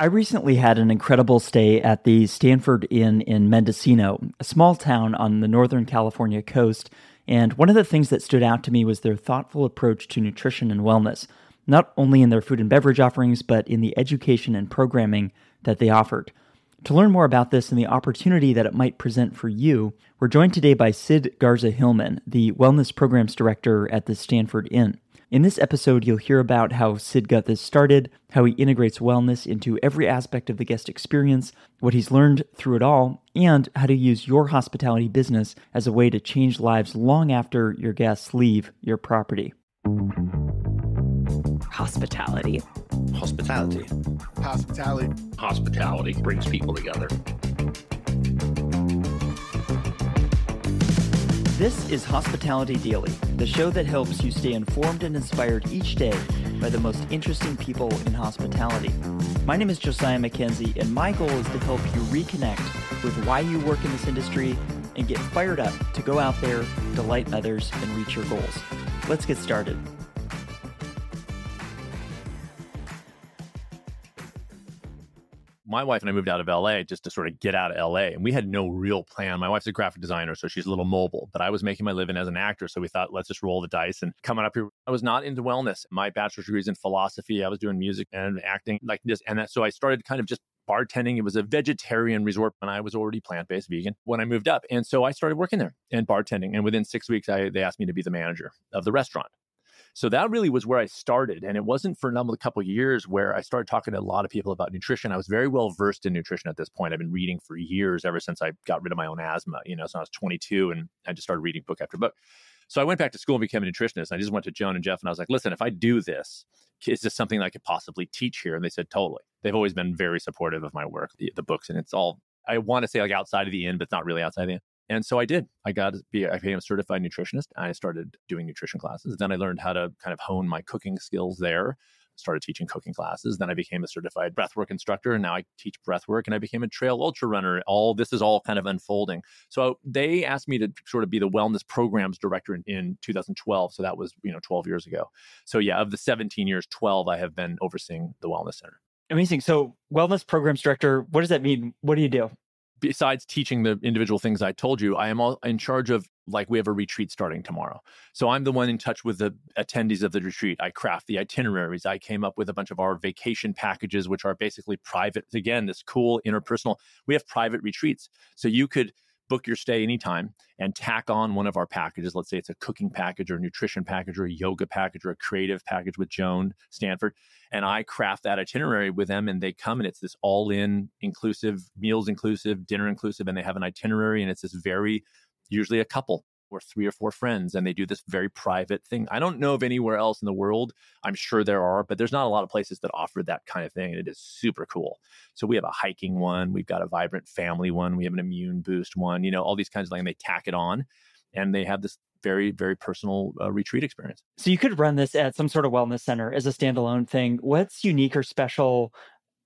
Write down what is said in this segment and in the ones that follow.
I recently had an incredible stay at the Stanford Inn in Mendocino, a small town on the Northern California coast. And one of the things that stood out to me was their thoughtful approach to nutrition and wellness, not only in their food and beverage offerings, but in the education and programming that they offered. To learn more about this and the opportunity that it might present for you, we're joined today by Sid Garza Hillman, the Wellness Programs Director at the Stanford Inn. In this episode, you'll hear about how Sid got this started, how he integrates wellness into every aspect of the guest experience, what he's learned through it all, and how to use your hospitality business as a way to change lives long after your guests leave your property. Hospitality. Hospitality. Hospitality. Hospitality brings people together. This is Hospitality Daily, the show that helps you stay informed and inspired each day by the most interesting people in hospitality. My name is Josiah Mackenzie, and my goal is to help you reconnect with why you work in this industry and get fired up to go out there, delight others, and reach your goals. Let's get started. My wife and I moved out of LA just to sort of get out of LA. And we had no real plan. My wife's a graphic designer, so she's a little mobile, but I was making my living as an actor. So we thought, let's just roll the dice. And coming up here, I was not into wellness. My bachelor's degree is in philosophy. I was doing music and acting like this. And that, so I started kind of just bartending. It was a vegetarian resort and I was already plant based vegan when I moved up. And so I started working there and bartending. And within six weeks, I, they asked me to be the manager of the restaurant. So that really was where I started. And it wasn't for another couple of years where I started talking to a lot of people about nutrition. I was very well versed in nutrition at this point. I've been reading for years, ever since I got rid of my own asthma, you know, so I was 22 and I just started reading book after book. So I went back to school and became a nutritionist. I just went to Joan and Jeff and I was like, listen, if I do this, is this something that I could possibly teach here? And they said, totally. They've always been very supportive of my work, the, the books, and it's all, I want to say like outside of the inn, but it's not really outside the inn. And so I did. I got to be, I became a certified nutritionist. I started doing nutrition classes. Then I learned how to kind of hone my cooking skills there. Started teaching cooking classes. Then I became a certified breathwork instructor, and now I teach breathwork. And I became a trail ultra runner. All this is all kind of unfolding. So they asked me to sort of be the wellness programs director in, in 2012. So that was you know 12 years ago. So yeah, of the 17 years, 12 I have been overseeing the wellness center. Amazing. So, wellness programs director, what does that mean? What do you do? Besides teaching the individual things I told you, I am all in charge of like we have a retreat starting tomorrow. So I'm the one in touch with the attendees of the retreat. I craft the itineraries. I came up with a bunch of our vacation packages, which are basically private. Again, this cool interpersonal. We have private retreats. So you could book your stay anytime and tack on one of our packages. Let's say it's a cooking package or a nutrition package or a yoga package or a creative package with Joan Stanford. And I craft that itinerary with them and they come and it's this all in inclusive, meals inclusive, dinner inclusive, and they have an itinerary and it's this very, usually a couple or three or four friends and they do this very private thing. I don't know of anywhere else in the world. I'm sure there are, but there's not a lot of places that offer that kind of thing. And it is super cool. So we have a hiking one, we've got a vibrant family one, we have an immune boost one, you know, all these kinds of things. And they tack it on and they have this very, very personal uh, retreat experience. So you could run this at some sort of wellness center as a standalone thing. What's unique or special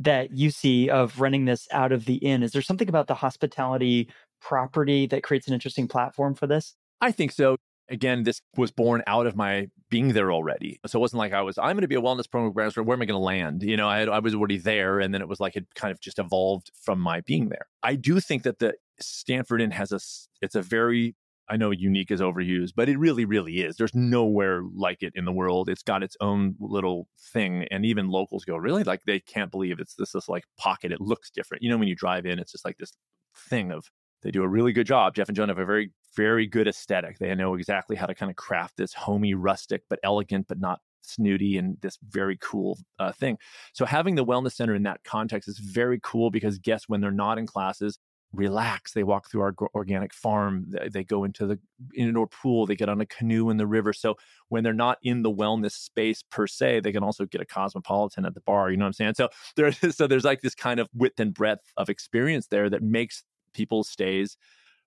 that you see of running this out of the inn? Is there something about the hospitality property that creates an interesting platform for this? I think so. Again, this was born out of my being there already. So it wasn't like I was, I'm going to be a wellness program. Where am I going to land? You know, I, I was already there. And then it was like it kind of just evolved from my being there. I do think that the Stanford Inn has a, it's a very, I know unique is overused, but it really, really is. There's nowhere like it in the world. It's got its own little thing. And even locals go, really? Like they can't believe it's this, this like pocket. It looks different. You know, when you drive in, it's just like this thing of they do a really good job. Jeff and Joan have a very, very good aesthetic. They know exactly how to kind of craft this homey, rustic, but elegant, but not snooty and this very cool uh, thing. So having the wellness center in that context is very cool because guests, when they're not in classes, relax. They walk through our organic farm. They, they go into the indoor pool. They get on a canoe in the river. So when they're not in the wellness space per se, they can also get a cosmopolitan at the bar. You know what I'm saying? So there's so there's like this kind of width and breadth of experience there that makes people's stays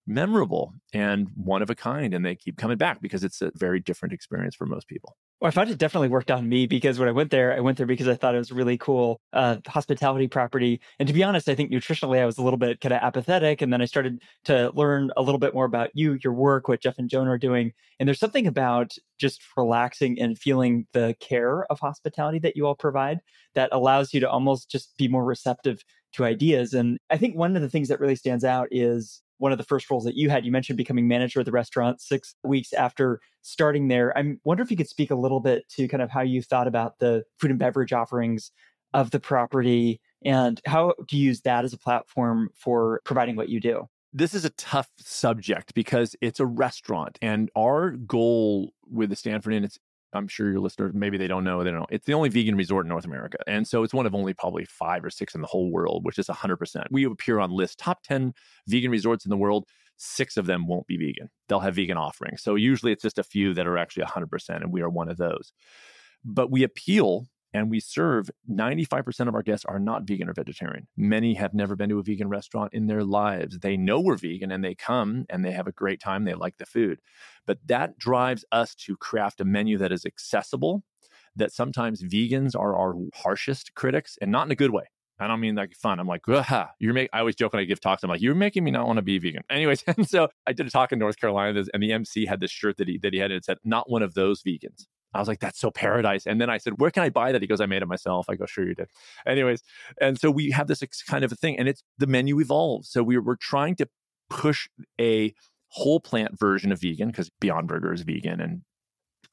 memorable and one of a kind and they keep coming back because it's a very different experience for most people Well, I found it definitely worked on me because when I went there, I went there because I thought it was really cool uh, hospitality property. And to be honest, I think nutritionally, I was a little bit kind of apathetic. And then I started to learn a little bit more about you, your work, what Jeff and Joan are doing. And there's something about just relaxing and feeling the care of hospitality that you all provide that allows you to almost just be more receptive to ideas. And I think one of the things that really stands out is one of the first roles that you had. You mentioned becoming manager of the restaurant six weeks after starting there. I wonder if you could speak a little bit to kind of how you thought about the food and beverage offerings of the property and how do you use that as a platform for providing what you do? This is a tough subject because it's a restaurant and our goal with the Stanford Inn, it's I'm sure your listeners maybe they don't know they don't know. It's the only vegan resort in North America, and so it's one of only probably five or six in the whole world, which is 100. percent We appear on list top 10 vegan resorts in the world. Six of them won't be vegan; they'll have vegan offerings. So usually it's just a few that are actually 100, percent and we are one of those. But we appeal and we serve 95% of our guests are not vegan or vegetarian. Many have never been to a vegan restaurant in their lives. They know we're vegan and they come and they have a great time. They like the food. But that drives us to craft a menu that is accessible, that sometimes vegans are our harshest critics and not in a good way. I don't mean like fun. I'm like, you're making, I always joke when I give talks. I'm like, you're making me not want to be vegan. Anyways, and so I did a talk in North Carolina and the MC had this shirt that he, that he had and it said, not one of those vegans. I was like, that's so paradise. And then I said, where can I buy that? He goes, I made it myself. I go, sure you did. Anyways. And so we have this kind of a thing and it's the menu evolves. So we we're trying to push a whole plant version of vegan because Beyond Burger is vegan and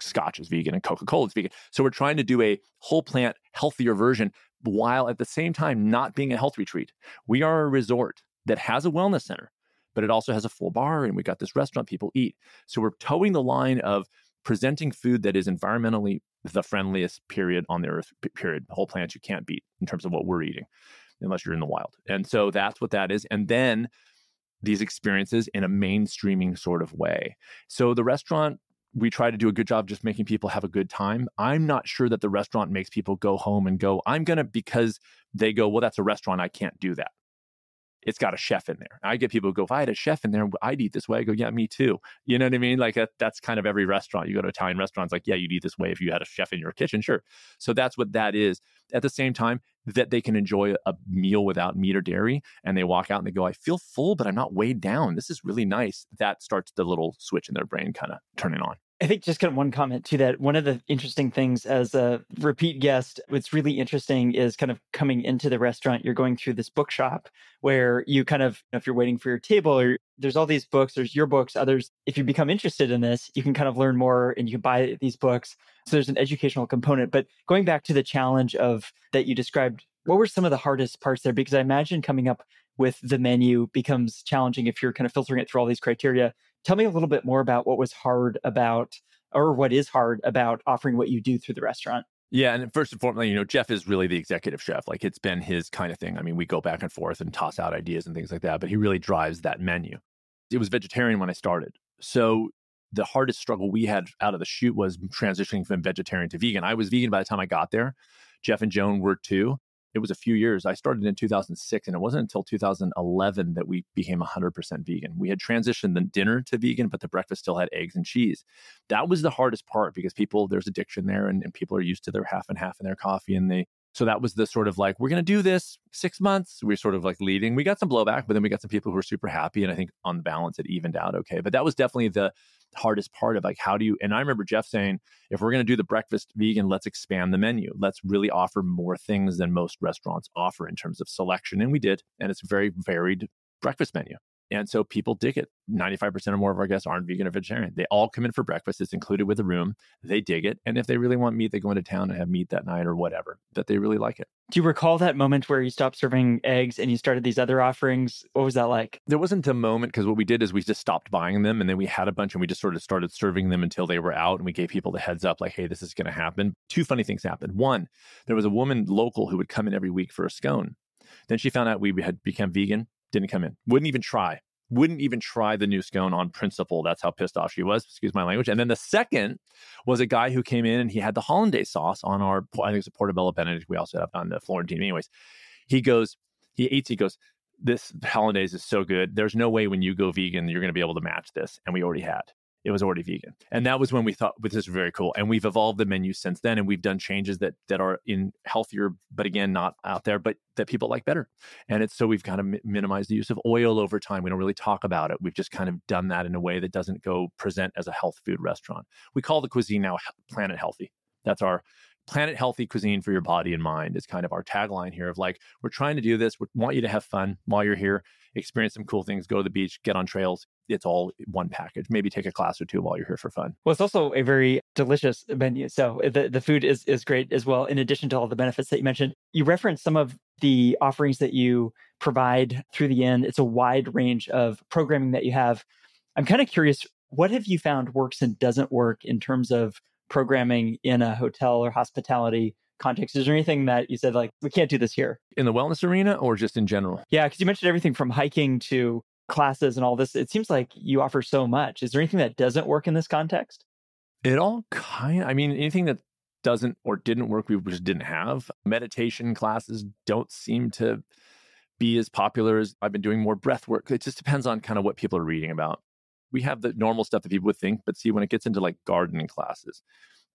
Scotch is vegan and Coca Cola is vegan. So we're trying to do a whole plant, healthier version while at the same time not being a health retreat. We are a resort that has a wellness center, but it also has a full bar and we got this restaurant people eat. So we're toeing the line of presenting food that is environmentally the friendliest period on the earth period whole plants you can't beat in terms of what we're eating unless you're in the wild and so that's what that is and then these experiences in a mainstreaming sort of way so the restaurant we try to do a good job just making people have a good time. I'm not sure that the restaurant makes people go home and go, I'm to, because they go, well, that's a restaurant. I can't do that it's got a chef in there. I get people go, if I had a chef in there, I'd eat this way. I go, yeah, me too. You know what I mean? Like that, that's kind of every restaurant. You go to Italian restaurants, like, yeah, you'd eat this way if you had a chef in your kitchen. Sure. So that's what that is. At the same time, that they can enjoy a meal without meat or dairy and they walk out and they go, I feel full, but I'm not weighed down. This is really nice. That starts the little switch in their brain kind of turning on. I think just kind of one comment to that. One of the interesting things as a repeat guest, what's really interesting is kind of coming into the restaurant, you're going through this bookshop where you kind of, if you're waiting for your table or there's all these books, there's your books, others. If you become interested in this, you can kind of learn more and you can buy these books. So there's an educational component. But going back to the challenge of that you described, what were some of the hardest parts there? Because I imagine coming up with the menu becomes challenging if you're kind of filtering it through all these criteria. Tell me a little bit more about what was hard about, or what is hard about offering what you do through the restaurant. Yeah, and first and foremost, you know, Jeff is really the executive chef. Like it's been his kind of thing. I mean, we go back and forth and toss out ideas and things like that, but he really drives that menu. It was vegetarian when I started. So the hardest struggle we had out of the chute was transitioning from vegetarian to vegan. I was vegan by the time I got there. Jeff and Joan were too it was a few years. I started in 2006, and it wasn't until 2011 that we became 100% vegan. We had transitioned the dinner to vegan, but the breakfast still had eggs and cheese. That was the hardest part because people, there's addiction there, and, and people are used to their half and half in their coffee, and they so that was the sort of like, we're going to do this six months. We are sort of like leading. We got some blowback, but then we got some people who were super happy. And I think on balance, it evened out okay. But that was definitely the hardest part of like, how do you, and I remember Jeff saying, if we're going to do the breakfast vegan, let's expand the menu. Let's really offer more things than most restaurants offer in terms of selection. And we did. And it's a very varied breakfast menu. And so people dig it. 95% or more of our guests aren't vegan or vegetarian. They all come in for breakfast. It's included with the room. They dig it. And if they really want meat, they go into town and have meat that night or whatever, that they really like it. Do you recall that moment where you stopped serving eggs and you started these other offerings? What was that like? There wasn't a moment because what we did is we just stopped buying them and then we had a bunch and we just sort of started serving them until they were out and we gave people the heads up like, hey, this is going to happen. Two funny things happened. One, there was a woman local who would come in every week for a scone. Then she found out we had become vegan, didn't come in, wouldn't even try wouldn't even try the new scone on principle. That's how pissed off she was. Excuse my language. And then the second was a guy who came in and he had the hollandaise sauce on our, I think it's a portobello benedict. We also have on the Florentine. Anyways, he goes, he eats, he goes, this hollandaise is so good. There's no way when you go vegan, you're going to be able to match this. And we already had. It was already vegan. And that was when we thought this is very cool. And we've evolved the menu since then and we've done changes that that are in healthier, but again, not out there, but that people like better. And it's so we've kind of mi- minimized the use of oil over time. We don't really talk about it. We've just kind of done that in a way that doesn't go present as a health food restaurant. We call the cuisine now Planet Healthy. That's our planet healthy cuisine for your body and mind is kind of our tagline here of like we're trying to do this we want you to have fun while you're here experience some cool things go to the beach get on trails it's all one package maybe take a class or two while you're here for fun. Well it's also a very delicious menu so the, the food is, is great as well in addition to all the benefits that you mentioned. You referenced some of the offerings that you provide through the end. it's a wide range of programming that you have. I'm kind of curious what have you found works and doesn't work in terms of programming in a hotel or hospitality context? Is there anything that you said like we can't do this here in the wellness arena or just in general? Yeah, because you mentioned everything from hiking to classes and all this. It seems like you offer so much. Is there anything that doesn't work in this context? It all kind. I mean, anything that doesn't or didn't work, we just didn't have. Meditation classes don't seem to be as popular as I've been doing more breath work. It just depends on kind of what people are reading about we have the normal stuff that people would think, but see when it gets into like gardening classes,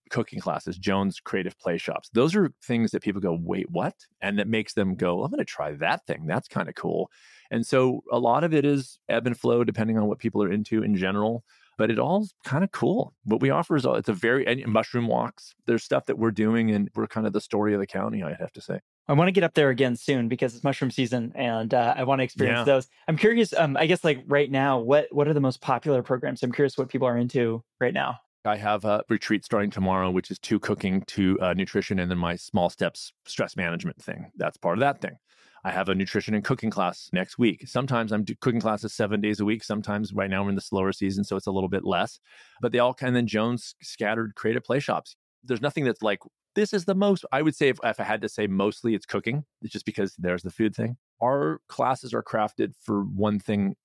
cooking classes, Joan's creative play shops, those are things that people go, wait, what? And that makes them go, I'm going to try that thing. That's kind of cool. And so a lot of it is ebb and flow depending on what people are into in general. But it all's kind of cool. What we offer is all, it's a very and mushroom walks. There's stuff that we're doing, and we're kind of the story of the county. I'd have to say. I want to get up there again soon because it's mushroom season and uh, I want to experience yeah. those. I'm curious. Um, I guess like right now, what what are the most popular programs? I'm curious what people are into right now. I have a retreat starting tomorrow, which is two cooking, to uh, nutrition, and then my small steps stress management thing. That's part of that thing. I have a nutrition and cooking class next week. Sometimes I'm cooking classes seven days a week. Sometimes right now we're in the slower season, so it's a little bit less. But they all kind of then Joan's scattered creative play shops. There's nothing that's like this is the most i would say if, if i had to say mostly it's cooking it's just because there's the food thing our classes are crafted for one thing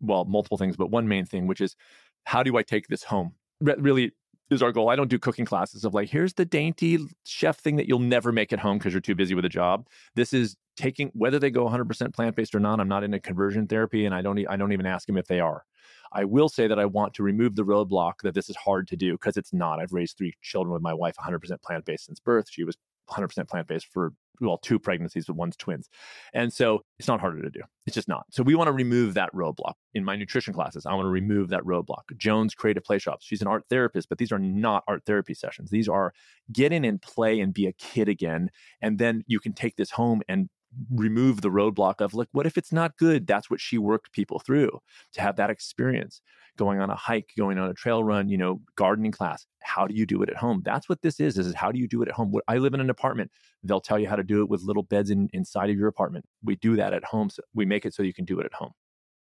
well multiple things but one main thing which is how do i take this home Re- really is our goal i don't do cooking classes of like here's the dainty chef thing that you'll never make at home because you're too busy with a job this is taking whether they go 100% plant-based or not i'm not into conversion therapy and i don't i don't even ask them if they are I will say that I want to remove the roadblock that this is hard to do because it's not. I've raised three children with my wife 100% plant based since birth. She was 100% plant based for well two pregnancies, but one's twins, and so it's not harder to do. It's just not. So we want to remove that roadblock in my nutrition classes. I want to remove that roadblock. Joan's Creative Play Shops. She's an art therapist, but these are not art therapy sessions. These are get in and play and be a kid again, and then you can take this home and remove the roadblock of like what if it's not good? That's what she worked people through to have that experience. Going on a hike going on a trail run you know gardening class how do you do it at home? That's what this is is how do you do it at home? I live in an apartment. They'll tell you how to do it with little beds in, inside of your apartment. We do that at home so we make it so you can do it at home.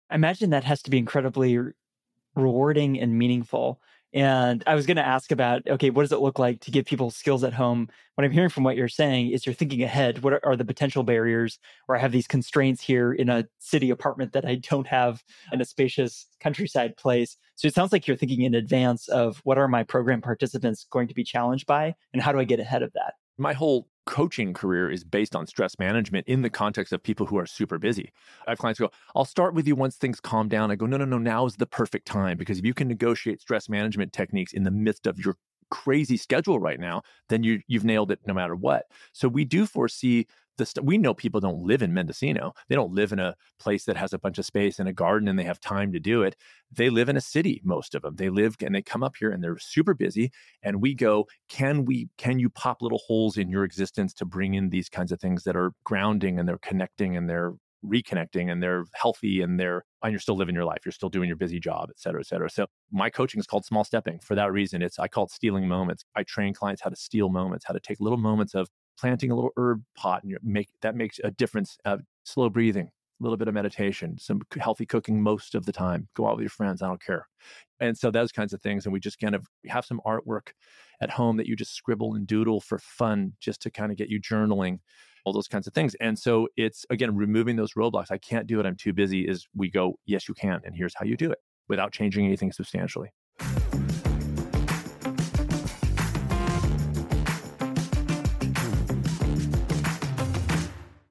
I imagine that has to be incredibly rewarding and meaningful and I was going to ask about, okay, what does it look like to give people skills at home? What I'm hearing from what you're saying is you're thinking ahead. What are, the potential barriers? Or I have these constraints here in a city apartment that I don't have in a spacious countryside place. So it sounds like you're thinking in advance of what are my program participants going to be challenged by and how do I get ahead of that? My whole coaching career is based on stress management in the context of people who are super busy. I have clients go, I'll start with you once things calm down. I go, no, no, no, now is the perfect time because if you can negotiate stress management techniques in the midst of your crazy schedule right now, then you you've nailed it no matter what. So we do foresee the st- we know people don't live in Mendocino. They don't live in a place that has a bunch of space and a garden and they have time to do it. They live in a city, most of them. They live and they come up here and they're super busy. And we go, can we, can you pop little holes in your existence to bring in these kinds of things that are grounding and they're connecting and they're reconnecting and they're healthy and they're and you're still living your life you're still doing your busy job et cetera et cetera so my coaching is called small stepping for that reason it's i call it stealing moments i train clients how to steal moments how to take little moments of planting a little herb pot and make that makes a difference. Uh, slow breathing, a little bit of meditation, some healthy cooking most of the time. Go out with your friends. I don't care. And so those kinds of things. And we just kind of have some artwork at home that you just scribble and doodle for fun, just to kind of get you journaling, all those kinds of things. And so it's again removing those roadblocks. I can't do it. I'm too busy. Is we go, yes, you can, and here's how you do it without changing anything substantially.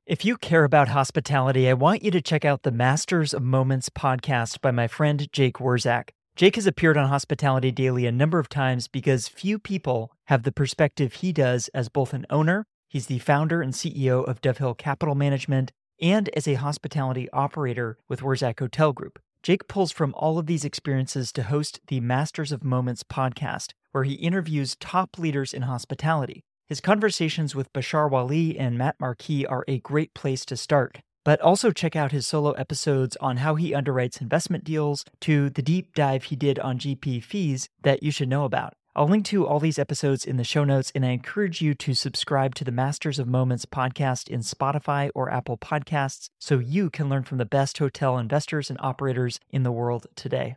If you care about hospitality, I want you to check out the Masters of Moments podcast by my friend Jake Wurzak. Jake has appeared on Hospitality Daily a number of times because few people have the perspective he does as both an owner, he's the founder and CEO of Dovehill Capital Management, and as a hospitality operator with Wurzak Hotel Group. Jake pulls from all of these experiences to host the Masters of Moments podcast, where he interviews top leaders in hospitality. His conversations with Bashar Wali and Matt Marquis are a great place to start. But also check out his solo episodes on how he underwrites investment deals to the deep dive he did on GP fees that you should know about. I'll link to all these episodes in the show notes, and I encourage you to subscribe to the Masters of Moments podcast in Spotify or Apple Podcasts so you can learn from the best hotel investors and operators in the world today.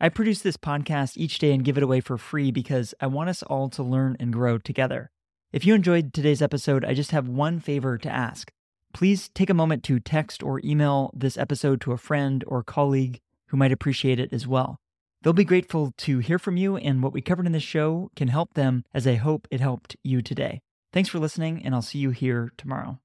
I produce this podcast each day and give it away for free because I want us all to learn and grow together. If you enjoyed today's episode, I just have one favor to ask please take a moment to text or email this episode to a friend or colleague who might appreciate it as well. They'll be grateful to hear from you, and what we covered in this show can help them as I hope it helped you today. Thanks for listening, and I'll see you here tomorrow.